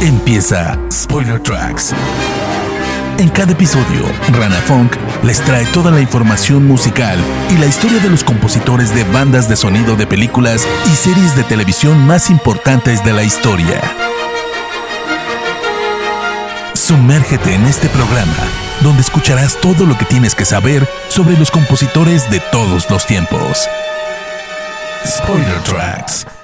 Empieza Spoiler Tracks. En cada episodio, Rana Funk les trae toda la información musical y la historia de los compositores de bandas de sonido de películas y series de televisión más importantes de la historia. Sumérgete en este programa, donde escucharás todo lo que tienes que saber sobre los compositores de todos los tiempos. Spoiler Tracks.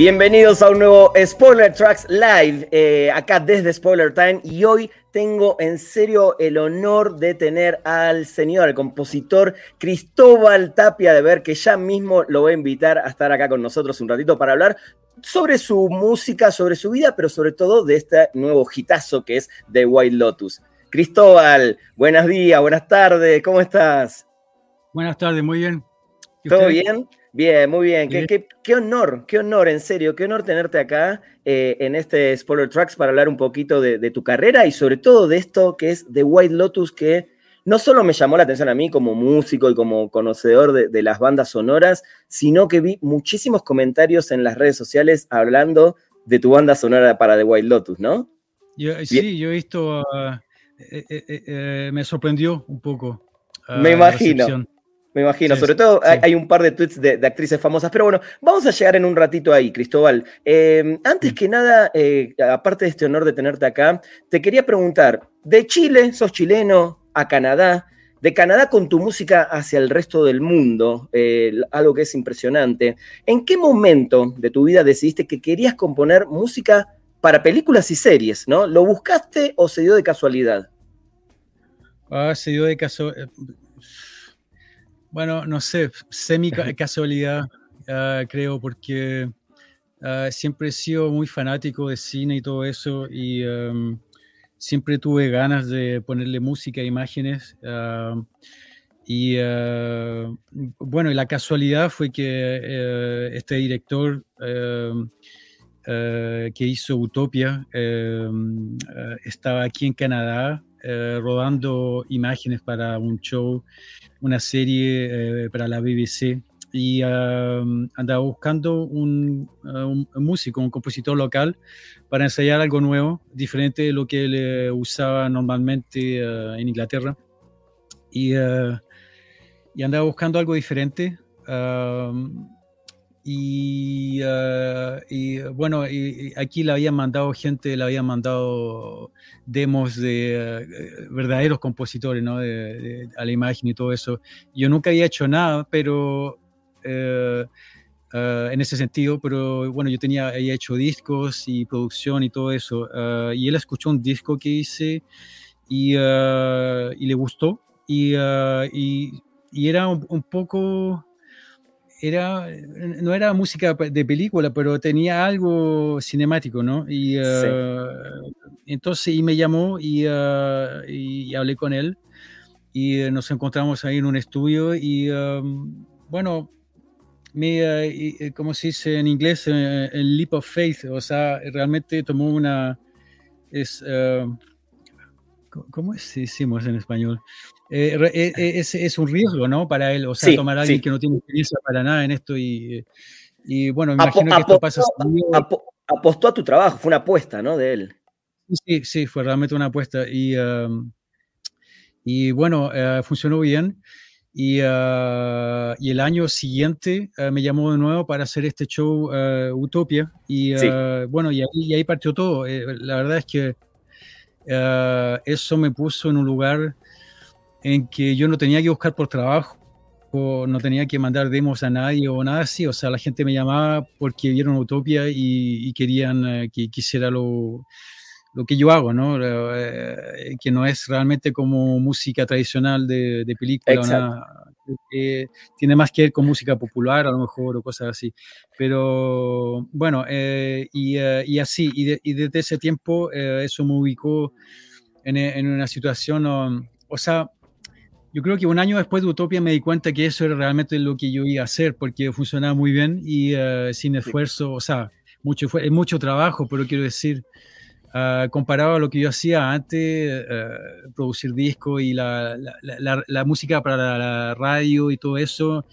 Bienvenidos a un nuevo Spoiler Tracks Live, eh, acá desde Spoiler Time. Y hoy tengo en serio el honor de tener al señor, al compositor Cristóbal Tapia de Ver, que ya mismo lo voy a invitar a estar acá con nosotros un ratito para hablar sobre su música, sobre su vida, pero sobre todo de este nuevo hitazo que es The White Lotus. Cristóbal, buenos días, buenas tardes, ¿cómo estás? Buenas tardes, muy bien. ¿Todo bien? Bien, muy bien. Qué, honor, qué honor, en serio, qué honor tenerte acá eh, en este Spoiler Tracks para hablar un poquito de, tu carrera y sobre todo de esto que es The White Lotus, que no solo me llamó la atención a mí como músico y como conocedor de, las bandas sonoras, sino que vi muchísimos comentarios en las redes sociales hablando de tu banda sonora para The White Lotus, ¿no? sí, yo he visto, ah, eh, eh, me sorprendió un poco. me imagino. Me imagino, sobre todo hay, un par de tweets de, actrices famosas, pero bueno, vamos a llegar en un ratito ahí, Cristóbal. Em, antes que nada, eh, aparte de este honor de tenerte acá, te quería preguntar, de Chile, sos chileno, a Canadá, de Canadá con tu música hacia el resto del mundo, eh, algo que es impresionante, ¿en qué momento de tu vida decidiste que querías componer música para películas y series, ¿no? ¿Lo buscaste o se dio de casualidad? Ah, se dio de casualidad bueno, no sé, semi casualidad, ah, creo, porque ah, siempre he sido muy fanático de cine y todo eso, y em, siempre tuve ganas de ponerle música e imágenes. Ah, y bueno, y la casualidad fue que eh, este director em, eh, que hizo Utopia em, eh, estaba aquí en Canadá rodando imágenes para un show una serie eh, para la BBC y andaba buscando un, un, músico, un compositor local para ensayar algo nuevo, diferente de lo que él usaba normalmente eh, en Inglaterra. Y, eh, y, andaba buscando algo diferente. Y, y, bueno, aquí le habían mandado gente, le habían mandado demos de eh, verdaderos compositores, ¿no? De, a la imagen y todo eso. Yo nunca había hecho nada, pero eh, en ese sentido, pero bueno, yo tenía, había hecho discos y producción y todo eso. y él escuchó un disco que hice y, y le gustó. Y, y era un poco era, no era música de película, pero tenía algo cinemático, ¿no? Y eh, entonces y me llamó y, eh, y, hablé con él y eh, nos encontramos ahí en un estudio y bueno, me, como se dice en inglés, el leap of faith, o sea, realmente tomó una, es, ¿cómo es, decimos en español? Eh, eh, eh, es, es, un riesgo, ¿no? Para él, o sea, tomar a alguien que no tiene experiencia para nada en esto y, y bueno, imagino que esto pasa. apostó a tu trabajo, fue una apuesta, ¿no? De él. Sí, sí, fue realmente una apuesta y, y bueno, funcionó bien. Y, y, el año siguiente me llamó de nuevo para hacer este show Utopia. Y bueno, y ahí, y ahí, partió todo. la verdad es que eso me puso en un lugar en que yo no tenía que buscar por trabajo, o no tenía que mandar demos a nadie o nada así, o sea, la gente me llamaba porque vieron Utopia y, querían eh, que quisiera lo, lo, que yo hago, ¿no? Eh, que no es realmente como música tradicional de, de película, tiene más que ver con música popular, a lo mejor, o cosas así. Pero bueno, y, y, así, y, desde ese tiempo eso me ubicó en, en una situación, um, o sea, yo creo que un año después de Utopia me di cuenta que eso era realmente lo que yo iba a hacer, porque funcionaba muy bien y sin esfuerzo, o sea, mucho, mucho trabajo, pero quiero decir, uh, comparado a lo que yo hacía antes, uh, producir discos y la, la, la, música para la, radio y todo eso,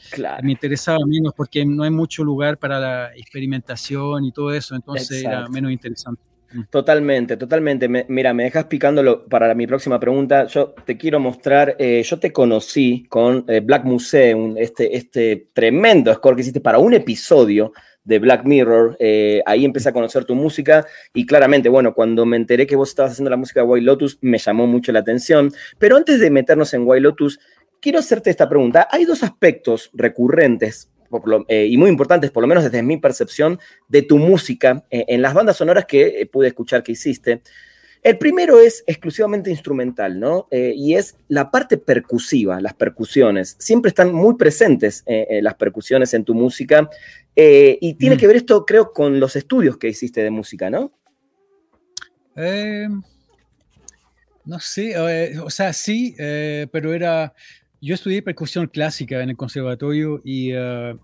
me interesaba menos porque no hay mucho lugar para la experimentación y todo eso, entonces era menos interesante. Totalmente, totalmente. mira, me dejas picándolo para mi próxima pregunta. Yo te quiero mostrar, eh, yo te conocí con eh, Black Museum, este, este tremendo score que hiciste para un episodio de Black Mirror. Eh, ahí empecé a conocer tu música y claramente, bueno, cuando me enteré que vos estabas haciendo la música de White Lotus, me llamó mucho la atención. Pero antes de meternos en White Lotus, quiero hacerte esta pregunta. Hay dos aspectos recurrentes eh, y muy importantes, por lo menos desde mi percepción, de tu música eh, en las bandas sonoras que pude escuchar que hiciste. El primero es exclusivamente instrumental, ¿no? y es la parte percusiva, las percusiones. Siempre están muy presentes las percusiones en tu música eh, y tiene mm. que ver esto, creo, con los estudios que hiciste de música, ¿no? No sé, eh, o sea, sí, eh, pero era, yo estudié percusión clásica en el conservatorio y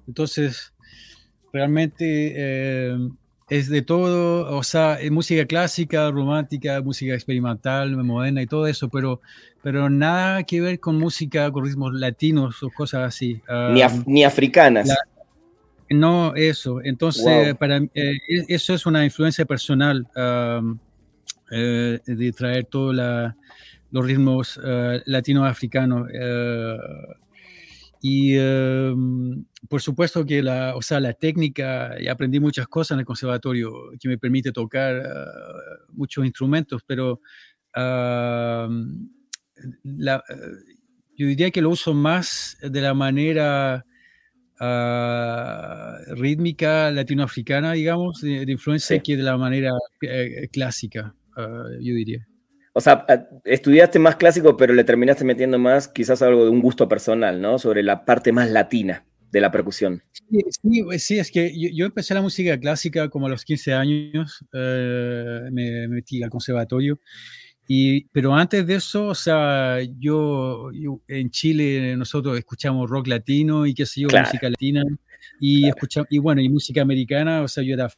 entonces realmente es de todo, o sea, es música clásica, romántica, música experimental, moderna y todo eso, pero, pero nada que ver con música, con ritmos latinos o cosas así. ni, africanas. No, eso. Entonces, para eh, e, eso es una influencia personal eh, de traer todos los ritmos uh, latinoafricanos. y por supuesto que la, o sea, la técnica, y aprendí muchas cosas en el conservatorio que me permite tocar muchos instrumentos, pero yo diría que lo uso más de la manera rítmica latinoafricana, digamos, de, influencia que de la manera eh, clásica, yo diría. O sea, estudiaste más clásico, pero le terminaste metiendo más quizás algo de un gusto personal, ¿no? Sobre la parte más latina de la percusión. Sí, sí, es que yo, empecé la música clásica como a los 15 años, eh, me metí al conservatorio y, pero antes de eso, o sea, yo, en Chile nosotros escuchamos rock latino y qué sé yo, música latina y escuchamos, y bueno, y música americana, o sea, yo era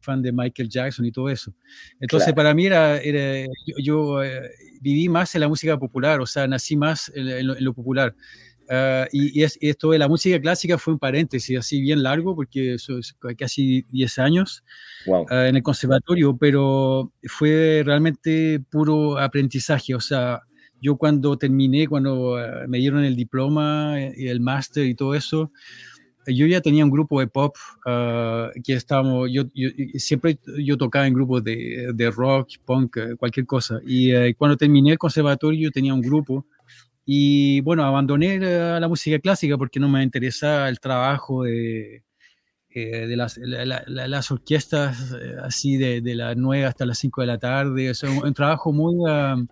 fan de Michael Jackson y todo eso. Entonces, para mí era, era yo, eh, viví más en la música popular, o sea, nací más en lo popular. Ah, y, esto de la música clásica fue un paréntesis así bien largo, porque eso es casi 10 años ah, en el conservatorio, pero fue realmente puro aprendizaje. O sea, yo cuando terminé, cuando ah, me dieron el diploma y el máster y todo eso, yo ya tenía un grupo de pop que estábamos, yo, siempre yo tocaba en grupos de, de rock, punk, cualquier cosa. Y eh, cuando terminé el conservatorio yo tenía un grupo y bueno, abandoné la, música clásica porque no me interesa el trabajo de, eh, de las, las, orquestas eh, así de, de las 9 hasta las 5 de la tarde. Es un, trabajo muy, uh,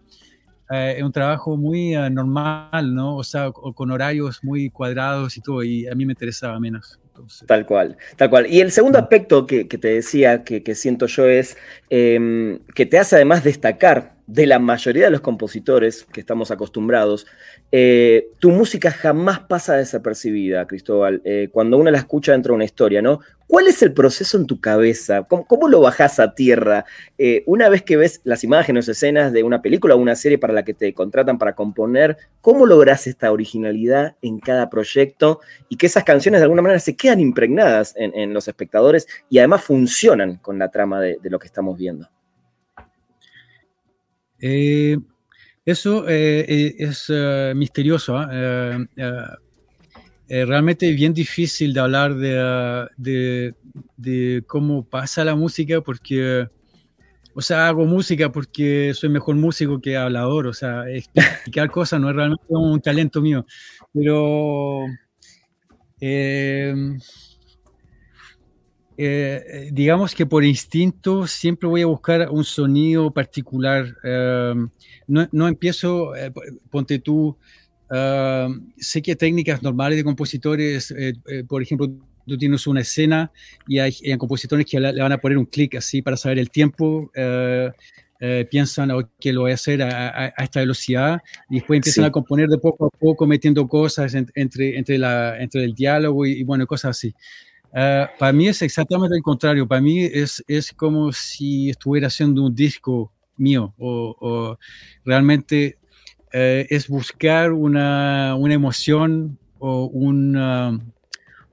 un trabajo muy ah, normal, ¿no? O sea, con horarios muy cuadrados y todo, y a mí me interesaba menos. Tal cual, tal cual. Y el segundo aspecto que, te decía, que, que, siento yo, es em, que te hace además destacar de la mayoría de los compositores que estamos acostumbrados, eh, tu música jamás pasa desapercibida, Cristóbal, eh, cuando uno la escucha dentro de una historia, ¿no? ¿Cuál es el proceso en tu cabeza? ¿Cómo, lo bajas a tierra? Eh, una vez que ves las imágenes o escenas de una película o una serie para la que te contratan para componer, ¿cómo logras esta originalidad en cada proyecto y que esas canciones de alguna manera se quedan impregnadas en, los espectadores y además funcionan con la trama de lo que estamos viendo? Eh, eso eh, eh, es misterioso. ¿ah? realmente es bien difícil de hablar de, de, cómo pasa la música porque, o sea, hago música porque soy mejor músico que hablador. O sea, explicar cosas no es realmente un talento mío. Pero... Eh, digamos que por instinto siempre voy a buscar un sonido particular. Em, no, no, empiezo, eh, ponte tú, sé que técnicas normales de compositores, por ejemplo, tú tienes una escena y hay, compositores que le, van a poner un clic así para saber el tiempo. Eh, piensan que lo voy a hacer a, esta velocidad y después empiezan a componer de poco a poco metiendo cosas entre, entre, la, entre el diálogo y, bueno, cosas así. Eh, para mí es exactamente el contrario, para mí es, es como si estuviera haciendo un disco mío o, realmente eh, es buscar una, una emoción o una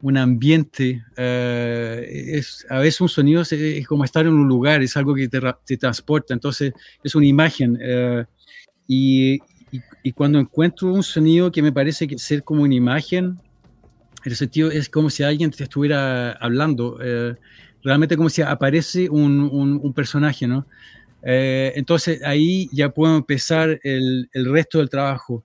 un ambiente, eh, es, a veces un sonido es, como estar en un lugar, es algo que te, te transporta, entonces es una imagen. Eh, y, y, cuando encuentro un sonido que me parece que ser como una imagen, en el sentido es como si alguien te estuviera hablando, eh, realmente como si aparece un, un, personaje, ¿no? entonces ahí ya puedo empezar el, el resto del trabajo.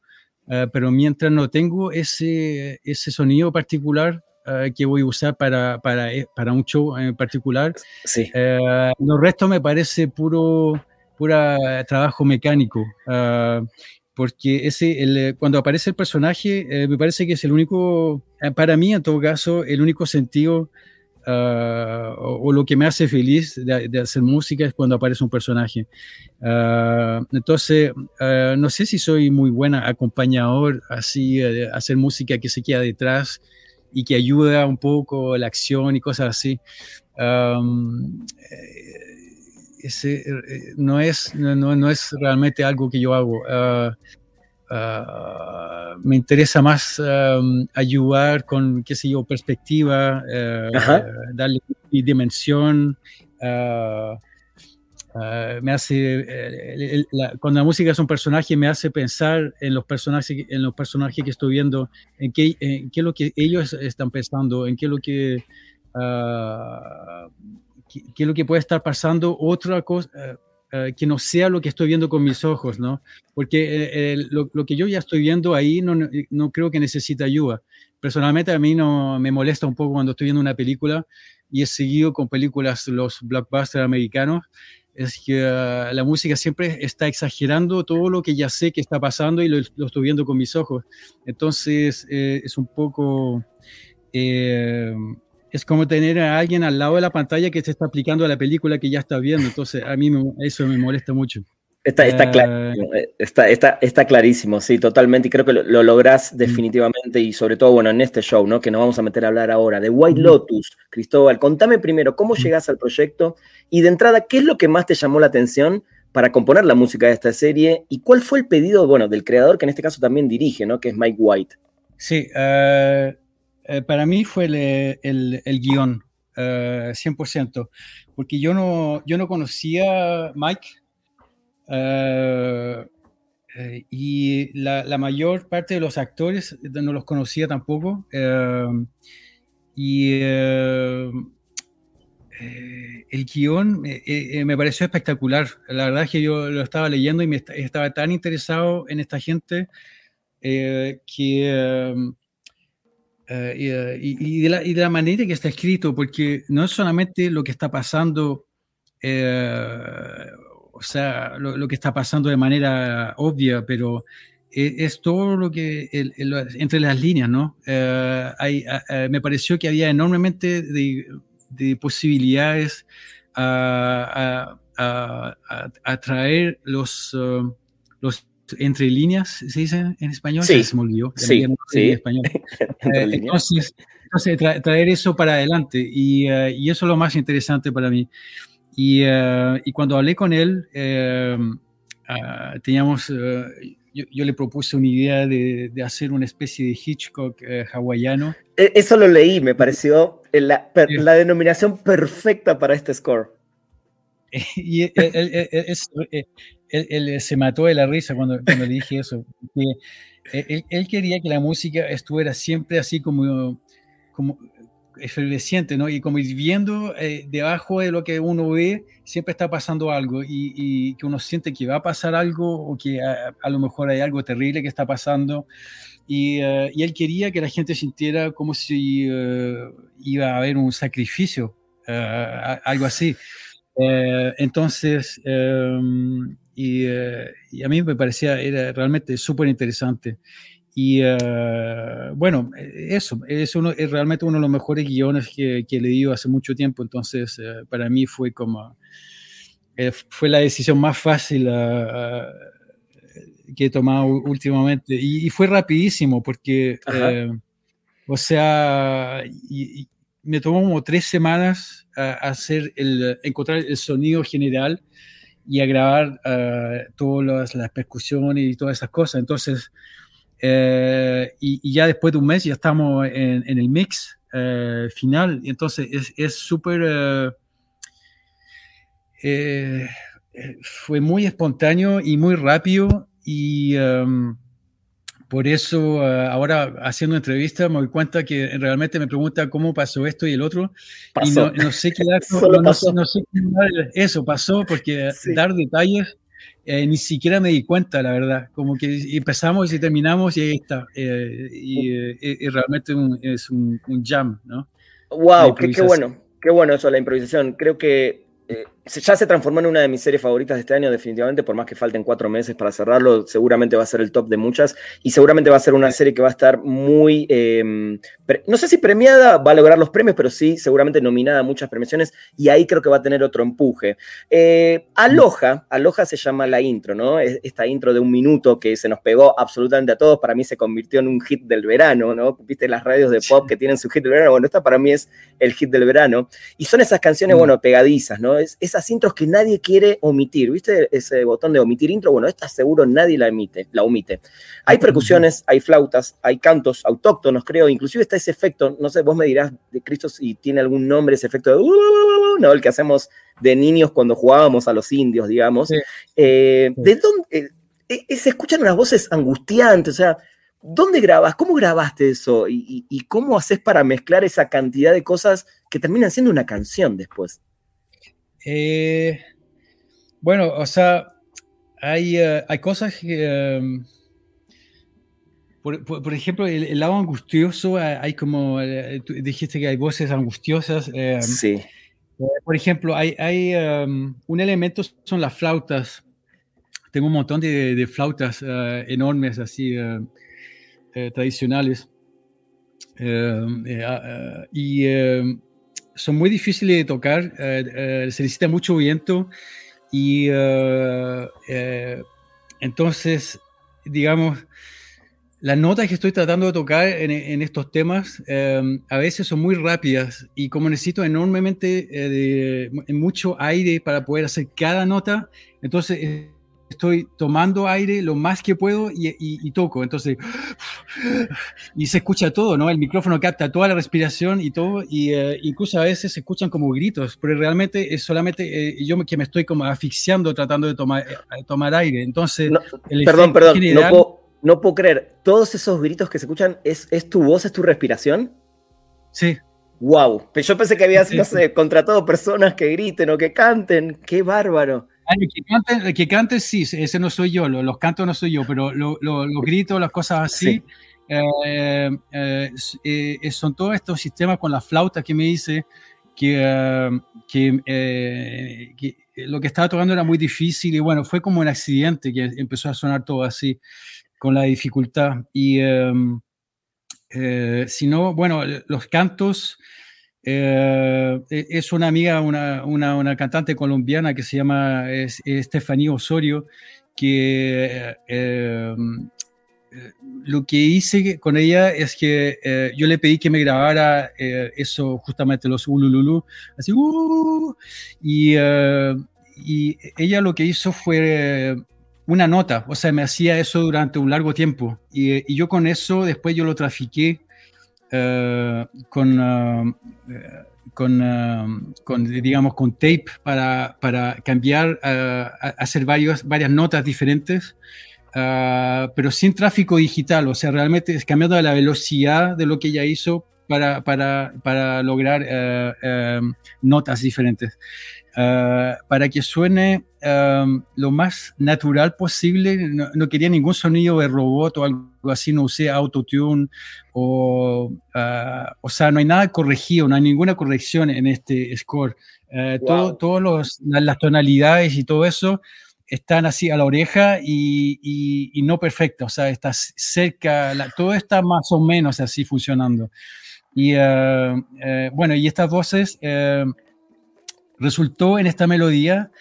pero mientras no tengo ese, ese sonido particular, eh, que voy a usar para, para, eh, para, un show en particular. Sí. Eh, los restos me parece puro pura trabajo mecánico, porque ese, el, cuando aparece el personaje, me parece que es el único, para mí en todo caso, el único sentido o, lo que me hace feliz de, hacer música es cuando aparece un personaje. entonces, no sé si soy muy buena acompañador, así, hacer música que se queda detrás y que ayuda un poco la acción y cosas así. Eh, ese, eh, no, es, no, no, es realmente algo que yo hago. Ah, ah, me interesa más ayudar con, qué sé yo, perspectiva, eh, darle dimensión. Uh, Ah, me hace, eh, cuando la música es un personaje, me hace pensar en los personajes, en los personajes que estoy viendo, en qué, qué es lo que ellos están pensando, en qué es lo que, uh, qué, es lo que puede estar pasando, otra cosa. Eh, eh, que no sea lo que estoy viendo con mis ojos, ¿no? Porque lo, lo, que yo ya estoy viendo ahí no, no creo que necesite ayuda. Personalmente a mí no me molesta un poco cuando estoy viendo una película y he seguido con películas, los blockbusters americanos, es que ah, la música siempre está exagerando todo lo que ya sé que está pasando y lo, estoy viendo con mis ojos. Entonces eh, es un poco... Eh, es como tener a alguien al lado de la pantalla que se está aplicando a la película que ya está viendo. Entonces a mí eso me molesta mucho. Está, está, ah. eh, está, está, está, clarísimo, sí, totalmente. Y creo que lo, lo lográs mm. definitivamente y sobre todo, bueno, en este show, ¿no? Que nos vamos a meter a hablar ahora de White mm. Lotus. Cristóbal, contame primero cómo mm. llegas al proyecto y de entrada, ¿qué es lo que más te llamó la atención para componer la música de esta serie? ¿Y cuál fue el pedido, bueno, del creador que en este caso también dirige, ¿no? Que es Mike White. Sí, eh, eh, para mí fue el, el, guion, 100%, porque yo no, yo no conocía Mike eh, eh, y la, mayor parte de los actores no los conocía tampoco. Eh, y el guion me pareció espectacular. La verdad es que yo lo estaba leyendo y me estaba tan interesado en esta gente que... y, de la, y, de la, manera que está escrito, porque no es solamente lo que está pasando o sea, lo, que está pasando de manera obvia, pero e, es, todo lo que, entre las líneas, ¿no? Eh, hay, me pareció que había enormemente de, posibilidades a, traer los, uh, los entre líneas, ¿se dice en español? Sí, se me olvidó. Sí, sí. En español. Eh, entonces, traer eso para adelante y, uh, y, eso es lo más interesante para mí. Eh, y, cuando hablé con él, ah, teníamos, eh, yo, le propuse una idea de, hacer una especie de Hitchcock hawaiano. E, eso lo leí, me pareció la, la denominación perfecta para este score. y él, se mató de la risa cuando, cuando le dije eso. Él, él, quería que la música estuviera siempre así como, como efervesciente, ¿no? Y como ir viendo eh, debajo de lo que uno ve, siempre está pasando algo y, que uno siente que va a pasar algo o que a, lo mejor hay algo terrible que está pasando. Y, eh, y él quería que la gente sintiera como si eh, iba a haber un sacrificio, algo así. entonces, y, y, a mí me parecía, era realmente súper interesante. Y uh, bueno, eso, es, uno, es realmente uno de los mejores guiones que, que he leído hace mucho tiempo, entonces uh, para mí fue como, eh, fue la decisión más fácil uh, que he tomado últimamente. Y, y fue rapidísimo porque, eh, o sea, y, me tomó como tres semanas hacer el, encontrar el sonido general y a grabar uh, todas las, percusiones y todas esas cosas. Entonces, eh, y, y, ya después de un mes ya estamos en, en el mix eh, final. Entonces, es súper... Eh, eh, fue muy espontáneo y muy rápido y... Um, por eso uh, ahora haciendo entrevista me doy cuenta que realmente me pregunta cómo pasó esto y el otro. Pasó. Y no, no sé qué dar, no, no, sé, sé qué dar, eso pasó porque sí. dar detalles eh, ni siquiera me di cuenta, la verdad. Como que empezamos y terminamos y ahí está. Eh, y, eh, y, realmente un, es un, un, jam, ¿no? Wow, qué, qué bueno. Qué bueno eso, la improvisación. Creo que eh, ya se transformó en una de mis series favoritas de este año, definitivamente, por más que falten cuatro meses para cerrarlo, seguramente va a ser el top de muchas y seguramente va a ser una serie que va a estar muy, eh, no sé si premiada, va a lograr los premios, pero sí, seguramente nominada a muchas premiaciones y ahí creo que va a tener otro empuje. Eh, Aloha, Aloha se llama la intro, ¿no? Esta intro de un minuto que se nos pegó absolutamente a todos, para mí se convirtió en un hit del verano, ¿no? Viste las radios de pop que tienen su hit del verano, bueno, esta para mí es el hit del verano y son esas canciones, bueno, pegadizas, ¿no? Es, esas intros que nadie quiere omitir. ¿Viste ese botón de omitir intro? Bueno, esta seguro nadie la, emite, la omite. Hay percusiones, hay flautas, hay cantos autóctonos, creo. Inclusive está ese efecto, no sé, vos me dirás de Cristo si tiene algún nombre ese efecto de... Uh, no, el que hacemos de niños cuando jugábamos a los indios, digamos. Sí. Eh, ¿De dónde? Eh, se escuchan unas voces angustiantes, o sea, ¿Dónde grabas? ¿Cómo grabaste eso? ¿Y, y, y cómo haces para mezclar esa cantidad de cosas que terminan siendo una canción después? Eh, bueno, o sea, hay, uh, hay cosas que, um, por, por, por, ejemplo, el, el, lado angustioso, hay como, uh, tú dijiste que hay voces angustiosas. Um, sí. por ejemplo, hay, hay um, un elemento, son las flautas. Tengo un montón de, de flautas uh, enormes, así, eh, tradicionales. Eh, y son muy difíciles de tocar, eh, eh, se necesita mucho viento y eh, entonces, digamos, las notas que estoy tratando de tocar en, en estos temas a veces son muy rápidas y como necesito enormemente de, mucho aire para poder hacer cada nota, entonces estoy tomando aire lo más que puedo y, y, y, toco. Entonces, y se escucha todo, ¿no? El micrófono capta toda la respiración y todo, y eh, incluso a veces se escuchan como gritos, pero realmente es solamente eh, yo que me estoy como asfixiando tratando de tomar, eh, tomar aire. Entonces, no, perdón, perdón, general, no, puedo, no puedo creer, todos esos gritos que se escuchan, ¿es, es tu voz, es tu respiración? Sí. Wow, yo pensé que habías, sí, no sé, contratado personas que griten o que canten, qué bárbaro. El que, cante, el que cante, sí, ese no soy yo, los, los cantos no soy yo, pero los lo, lo gritos, las cosas así, sí. eh, eh, eh, son todos estos sistemas con la flauta que me dice que, uh, que, eh, que, lo que estaba tocando era muy difícil y bueno, fue como un accidente que empezó a sonar todo así, con la dificultad. Y si no, bueno, los cantos... Eh, es una amiga, una, una, una, cantante colombiana que se llama es, Estefanía Osorio, que eh, lo que hice con ella es que eh, yo le pedí que me grabara eh, eso, justamente los ulululu, así, uh, y, y, ella lo que hizo fue una nota, o sea, me hacía eso durante un largo tiempo, y, y yo con eso después yo lo trafiqué con, uh, con, uh, con, digamos, con tape para, para cambiar, hacer varios, varias notas diferentes, pero sin tráfico digital, o sea, realmente es cambiando la velocidad de lo que ella hizo para, para, para lograr notas diferentes. Uh, para que suene um, lo más natural posible. No, no, quería ningún sonido de robot o algo así, no usé autotune o, uh, o sea, no hay nada corregido, no hay ninguna corrección en este score. Uh, wow. los, las tonalidades y todo eso están así a la oreja y, no perfecto, o sea, está cerca, todo está más o menos así funcionando. Y bueno, y estas voces resultó en esta melodía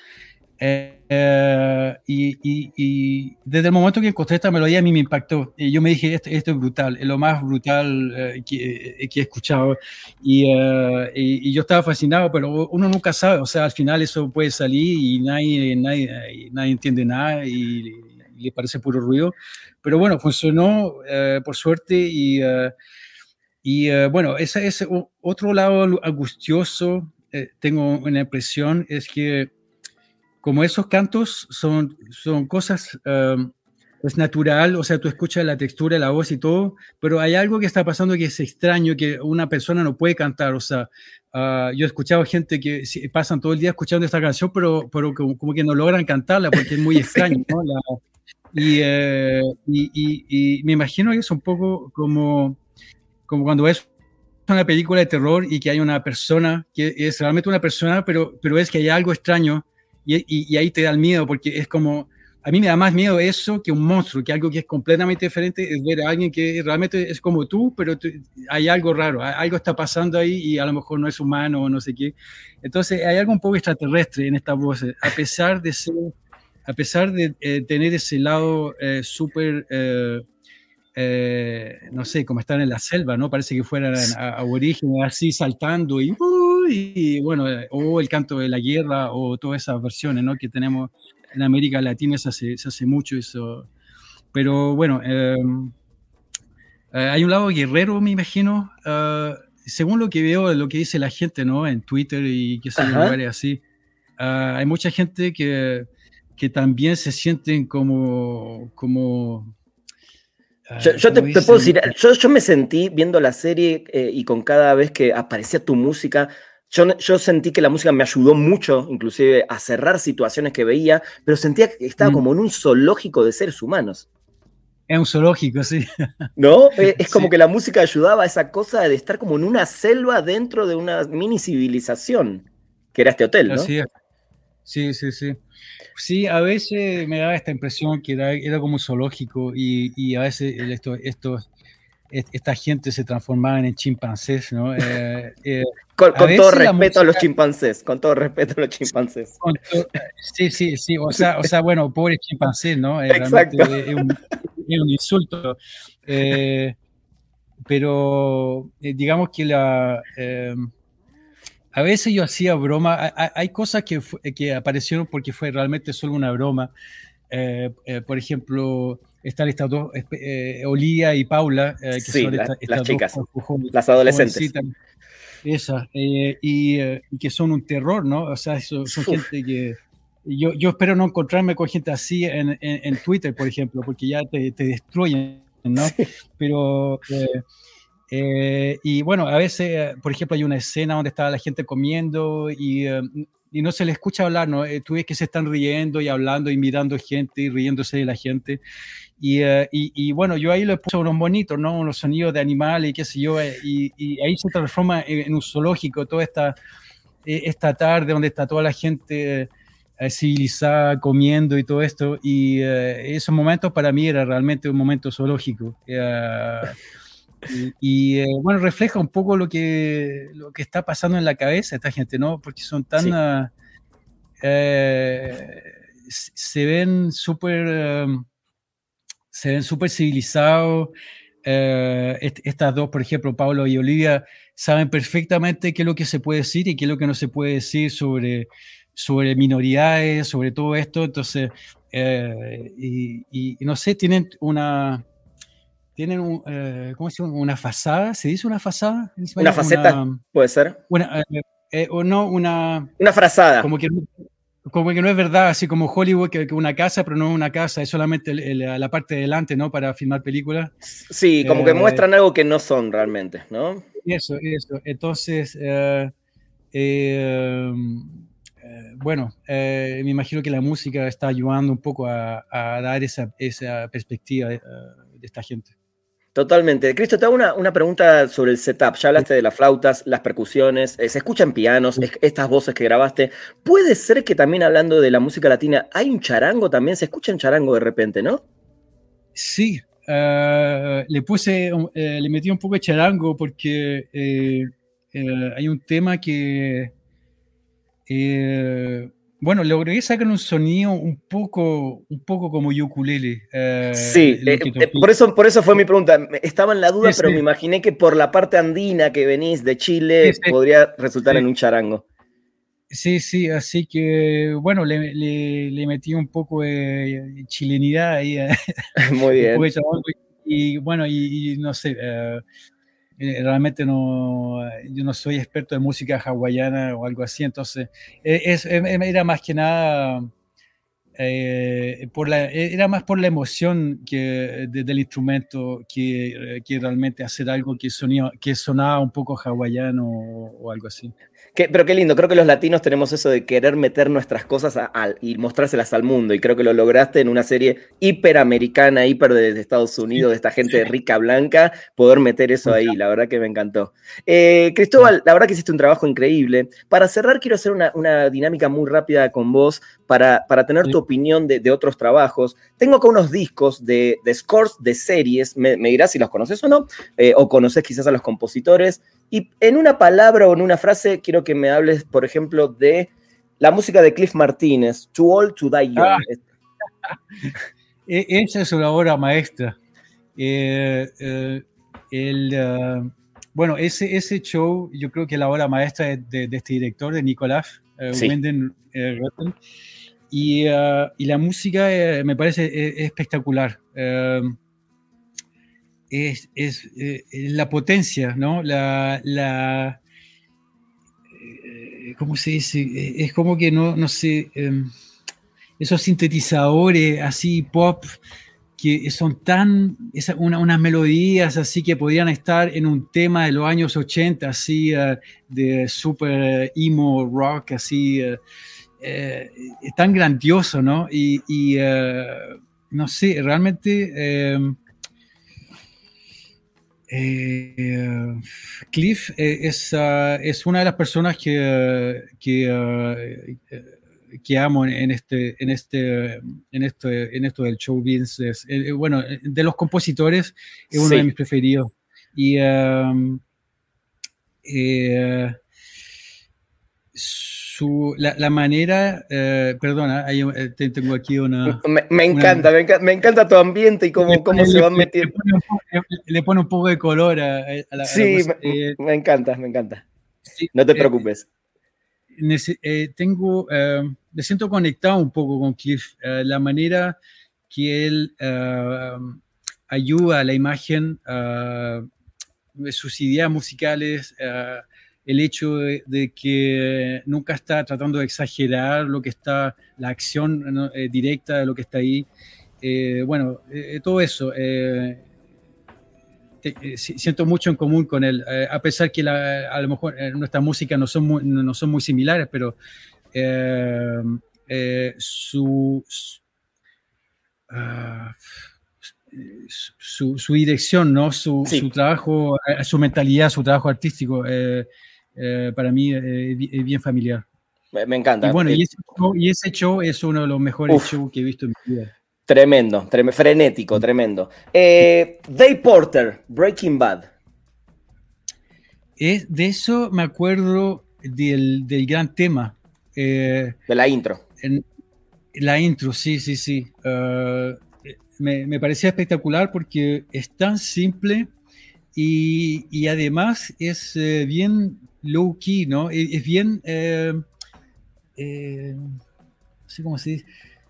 eh, y, desde el momento que encontré esta melodía a mí me impactó. Y yo me dije, esto, esto es brutal, es lo más brutal eh, que, que, he escuchado. Eh, y, yo estaba fascinado, pero uno nunca sabe, o sea, al final eso puede salir y nadie, nadie, nadie entiende nada y, le parece puro ruido. Pero bueno, funcionó por suerte y bueno, ese es otro lado angustioso, tengo una impresión, es que como esos cantos son, son cosas, um, es natural, o sea, tú escuchas la textura, la voz y todo, pero hay algo que está pasando que es extraño, que una persona no puede cantar, o sea, uh, yo he escuchado gente que pasan todo el día escuchando esta canción, pero, pero como, que no logran cantarla porque es muy extraño, ¿no? Eh, y, y, y, me imagino que es un poco como, como cuando ves una película de terror y que hay una persona que es realmente una persona, pero, pero es que hay algo extraño y, ahí te da el miedo, porque es como, a mí me da más miedo eso que un monstruo, que algo que es completamente diferente, es ver a alguien que realmente es como tú, pero hay algo raro, algo está pasando ahí y a lo mejor no es humano o no sé qué. Entonces hay algo un poco extraterrestre en esta voz, a pesar de ser, a pesar de eh, tener ese lado eh, súper... Eh, no sé, como estar en la selva, ¿no? Parece que fueran aborígenes así saltando y, y bueno, eh, o el canto de la guerra o todas esas versiones ¿no? que tenemos en América Latina, se hace, se hace mucho eso. Pero bueno, em, eh, hay un lado guerrero, me imagino, según lo que veo, lo que dice la gente ¿no? en Twitter y que son lugares así. Hay mucha gente que, que también se sienten como, como yo, te, puedo decir, yo, yo, me sentí viendo la serie eh, y con cada vez que aparecía tu música, yo, sentí que la música me ayudó mucho, inclusive, a cerrar situaciones que veía, pero sentía que estaba mm. como en un zoológico de seres humanos. Es un zoológico, sí. ¿No? Eh, es como que la música ayudaba a esa cosa de estar como en una selva dentro de una mini civilización, que era este hotel, ¿no? Sí, sí, sí. Sí, a veces me daba esta impresión que era, era como un zoológico y, a veces esto, esto, esta gente se transformaba en chimpancés, ¿no? Eh, eh, con, todo respeto a los chimpancés, con todo respeto a los chimpancés. sí, sí, sí, o sea, o sea bueno, pobre chimpancés, ¿no? Eh, Exacto. Es un, insulto. pero digamos que la... a veces yo hacía broma, hay, cosas que, que aparecieron porque fue realmente solo una broma. por ejemplo, están estas dos, eh, Olía y Paula, eh, que son las chicas, las adolescentes. Esas, eh, y, que son un terror, ¿no? O sea, son, gente que... Yo, yo, espero no encontrarme con gente así en, en, Twitter, por ejemplo, porque ya te, te destruyen, ¿no? Pero... y bueno, a veces, por ejemplo, hay una escena donde estaba la gente comiendo y y no se le escucha hablar, ¿no? tú ves que se están riendo y hablando y mirando gente y riéndose de la gente. Eh, y, y, bueno, yo ahí le puse unos bonitos, ¿no? Unos sonidos de animales y qué sé yo, eh, y, y ahí se transforma en, un zoológico toda esta, eh, esta tarde donde está toda la gente civilizada comiendo y todo esto. Y esos momentos para mí era realmente un momento zoológico. Y, bueno, refleja un poco lo que, lo que está pasando en la cabeza de esta gente, ¿no? Porque son tan... Ah, se ven súper se ven súper civilizados. Eh, estas dos, por ejemplo, Pablo y Olivia, saben perfectamente qué es lo que se puede decir y qué es lo que no se puede decir sobre, sobre minoridades, sobre todo esto. Entonces, eh, y, no sé, tienen una, tienen un, eh, ¿cómo se llama? Una fasada, ¿se dice una fasada? Una faceta, puede ser. Una, o no, una... Una frazada. Como que como que no es verdad, así como Hollywood, que, una casa, pero no una casa, es solamente la parte de delante, ¿no? Para filmar películas. Sí, como que eh, muestran algo que no son realmente, ¿no? Eso, eso. Entonces, eh, eh, bueno, me imagino que la música está ayudando un poco a, dar esa, esa perspectiva de esta gente. Totalmente. Cristo, te hago una, una, pregunta sobre el setup. Ya hablaste de las flautas, las percusiones, eh, se escuchan pianos, estas voces que grabaste. ¿Puede ser que también hablando de la música latina hay un charango también? ¿Se escucha un charango de repente, no? Sí, eh, le puse, eh, le metí un poco de charango porque hay un tema que bueno, logré sacar un sonido un poco, un poco como ukulele. Eh, sí, eh, eh, por, eso, por eso fue mi pregunta. Estaba en la duda, pero me imaginé que por la parte andina que venís de Chile podría resultar en un charango. Sí, sí, así que bueno, le, le, metí un poco de chilenidad ahí. Muy bien. y bueno, y, no sé, eh, realmente no, yo no soy experto en música hawaiana o algo así, entonces eh, es, eh, era más que nada, por la, era más por la emoción que, del instrumento que, que, realmente hacer algo que, sonía, que sonaba un poco hawaiano o algo así pero qué lindo, creo que los latinos tenemos eso de querer meter nuestras cosas y mostrárselas al mundo, y creo que lo lograste en una serie hiperamericana, hiper de, Estados Unidos, de esta gente rica, blanca, poder meter eso ahí, la verdad que me encantó. Eh, Cristóbal, la verdad que hiciste un trabajo increíble. Para cerrar, quiero hacer una, dinámica muy rápida con vos para, para tener tu opinión de, otros trabajos. Tengo acá unos discos de, scores de series, me, dirás si los conoces o no, eh, o conoces quizás a los compositores. Y en una palabra o en una frase, quiero que me hables, por ejemplo, de la música de Cliff Martínez, Too Old to Die Young. Ah. E-, esa es una obra maestra. Eh, eh, el, uh, bueno, ese, ese show, yo creo que la obra maestra de, de este director, de Nicolás uh, sí. y, uh, y, la música me parece espectacular es, eh, la potencia, ¿no? La, la eh, ¿cómo se dice? Eh, es como que no, no sé, em, esos sintetizadores así pop que son tan, unas melodías así que podrían estar en un tema de los años 80, así de super emo rock, así, tan grandioso, ¿no? Y, y no sé, realmente em, eh, Cliff eh, es, uh, es, una de las personas que, que, uh, que amo en, este, en, este, en, este, en esto del show business. Eh, bueno, de los compositores es uno de mis preferidos. Y um, eh, la, manera, eh, perdona, eh, tengo aquí una... Me, encanta, me, encanta, tu ambiente y cómo, cómo se van metiendo. Le pone, un poco de color a, la... Sí, eh, me, encanta, me encanta. no te preocupes. tengo, me siento conectado un poco con Cliff, la manera que él ayuda a la imagen, sus ideas musicales, el hecho de, que nunca está tratando de exagerar lo que está, la acción eh, directa de lo que está ahí. Eh, bueno, eh, todo eso. siento mucho en común con él, a pesar que a lo mejor nuestras músicas no son muy, no son muy similares, pero su, ah, su, su, dirección, ¿no? Su, su, trabajo, su mentalidad, su trabajo artístico. Eh, para mí eh, es bien familiar. Me encanta. Y bueno, y eh, ese, show, es uno de los mejores shows que he visto en mi vida. Tremendo, frenético, tremendo. Dave Porter, Breaking Bad. Es, de eso me acuerdo del, del gran tema. de la intro. la intro, sí, sí, sí. me, me, parecía espectacular porque es tan simple y, y además es bien low key, ¿no? Es, bien, eh, eh, no sé cómo se dice.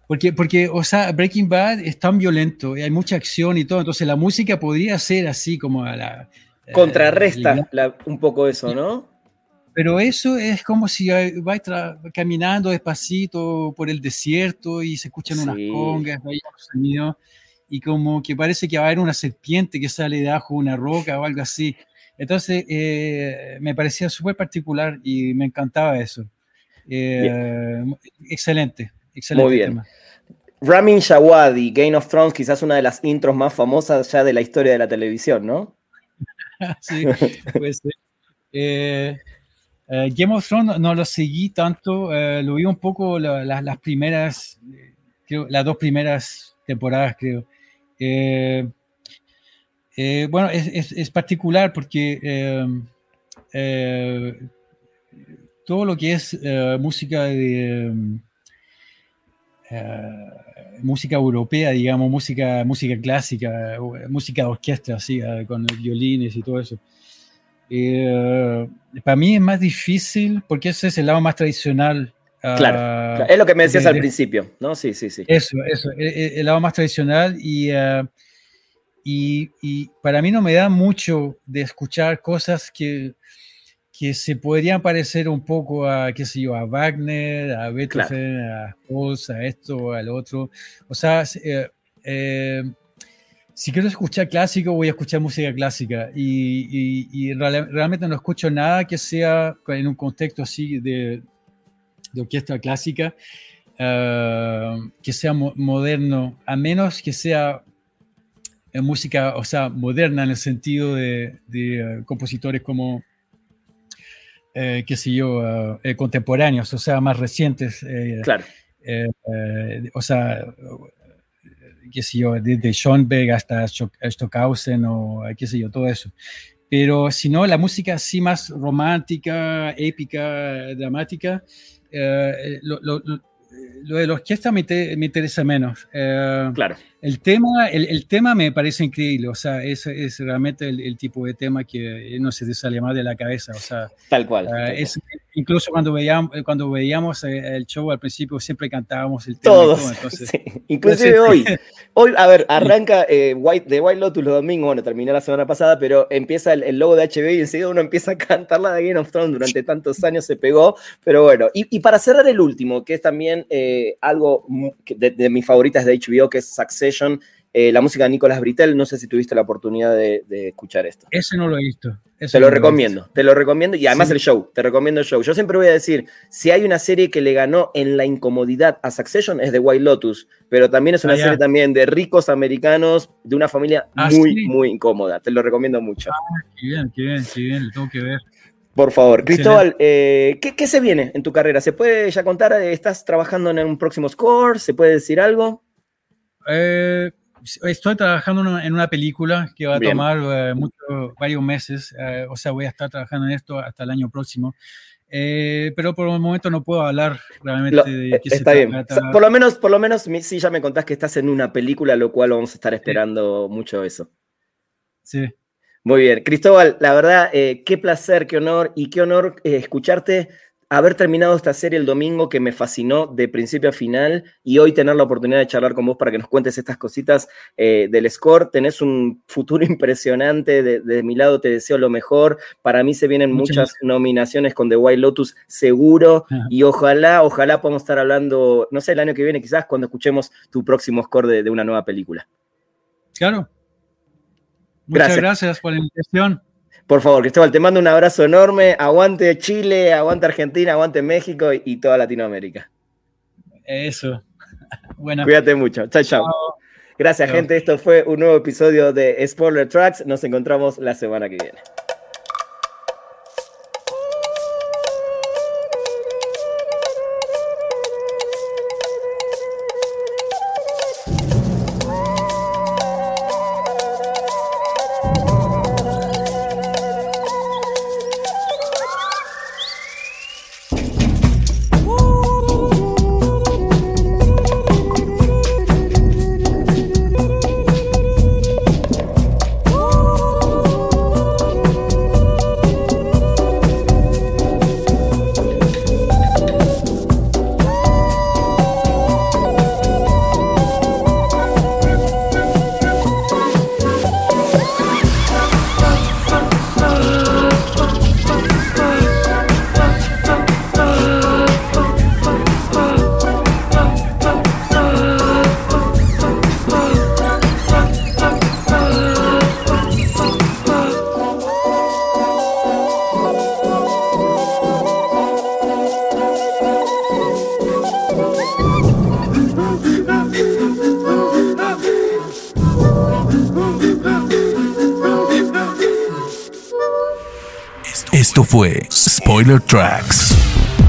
Porque, porque, o sea, Breaking Bad es tan violento, y hay mucha acción y todo, entonces la música podría ser así como a la... Eh, Contrarresta un poco eso, ¿no? Pero eso es como si vais caminando despacito por el desierto y se escuchan unas congas, y como que parece que va a haber una serpiente que sale de abajo una roca o algo así. Entonces, eh, me parecía súper particular y me encantaba eso. Eh, excelente, excelente. Muy bien. Ramin Shawadi, Game of Thrones, quizás una de las intros más famosas ya de la historia de la televisión, ¿no? sí, pues eh, eh, Game of Thrones no lo seguí tanto, eh, lo vi un poco las primeras, creo, las dos primeras temporadas, creo. Bueno, es, es, particular porque todo lo que es música de música europea, digamos, música, música clásica, música de orquesta, así, con violines y todo eso. Eh, para mí es más difícil porque ese es el lado más tradicional. Ah, claro, es lo que me decías al principio, ¿no? Sí, sí, sí. Eso, eso, e, e, el, lado más tradicional y, ah, y, y, para mí no me da mucho de escuchar cosas que, que se podrían parecer un poco a, qué sé yo, a Wagner, a Beethoven, a Holst, a esto, al otro. O sea, eh, eh, si quiero escuchar clásico, voy a escuchar música clásica. Y, realmente no escucho nada que sea en un contexto así de, orquesta clásica, eh, que sea moderno, a menos que sea música, o sea, moderna en el sentido de, de compositores como eh, qué sé yo, eh, contemporáneos, o sea, más recientes. Eh, claro. o sea, qué sé yo, desde Schoenberg hasta Stockhausen o qué sé yo, todo eso. Pero si no, la música así más romántica, épica, dramática, lo, lo de la orquesta me, me interesa menos. Eh, claro. El tema, el, el, tema me parece increíble, o sea, es, es realmente el, el, tipo de tema que no se te sale más de la cabeza, o sea. Tal cual. Eh, es, incluso cuando veíamos, cuando veíamos eh, el show al principio siempre cantábamos el tema. Todos. sí. Inclusive hoy. Hoy, a ver, arranca White, de White Lotus los domingos, bueno, terminó la semana pasada, pero empieza el, logo de HB y enseguida uno empieza a cantar la de Game of Thrones, durante tantos años se pegó, pero bueno, y, y para cerrar el último, que es también algo de, de, mis favoritas de HBO, que es Eh, la música de Nicolás Britel. No sé si tuviste la oportunidad de, escuchar esto. Ese no lo he visto. te lo, recomiendo, te lo recomiendo. Y además el show, te recomiendo el show. Yo siempre voy a decir, si hay una serie que le ganó en la incomodidad a Succession es The White Lotus, pero también es una ah, serie también de ricos americanos, de una familia ah, muy, muy incómoda. Te lo recomiendo mucho. Ah, qué bien, qué bien, qué bien, lo tengo que ver. Por favor, Cristóbal, eh, ¿qué, se viene en tu carrera? ¿Se puede ya contar? ¿Estás trabajando en un próximo score? ¿Se puede decir algo? Eh, estoy trabajando en una película que va a tomar eh, varios meses, o sea, voy a estar trabajando en esto hasta el año próximo. pero por el momento no puedo hablar realmente de qué Está bien. por lo menos, por lo menos, sí, ya me contás que estás en una película, lo cual vamos a estar esperando mucho eso. Sí. Muy bien. Cristóbal, la verdad, eh, qué placer, qué honor y qué honor eh, escucharte, haber terminado esta serie el domingo que me fascinó de principio a final y hoy tener la oportunidad de charlar con vos para que nos cuentes estas cositas eh, del score. Tenés un futuro impresionante, de, mi lado te deseo lo mejor. Para mí se vienen muchas, nominaciones con The White Lotus seguro y ojalá, ojalá podamos estar hablando, no sé, el año que viene quizás cuando escuchemos tu próximo score de, de una nueva película. Claro, Muchas gracias. por la invitación. Por favor, Cristóbal, te mando un abrazo enorme. Aguante Chile, aguante Argentina, aguante México y, toda Latinoamérica. Eso. Bueno. Cuídate mucho. Chao, chao. Gracias, gente. Esto fue un nuevo episodio de Spoiler Tracks. Nos encontramos la semana que viene. Tracks.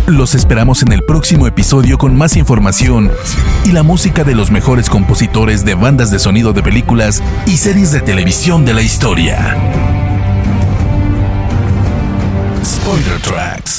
Los esperamos en el próximo episodio con más información y la música de los mejores compositores de bandas de sonido de películas y series de televisión de la historia. Spoiler Tracks.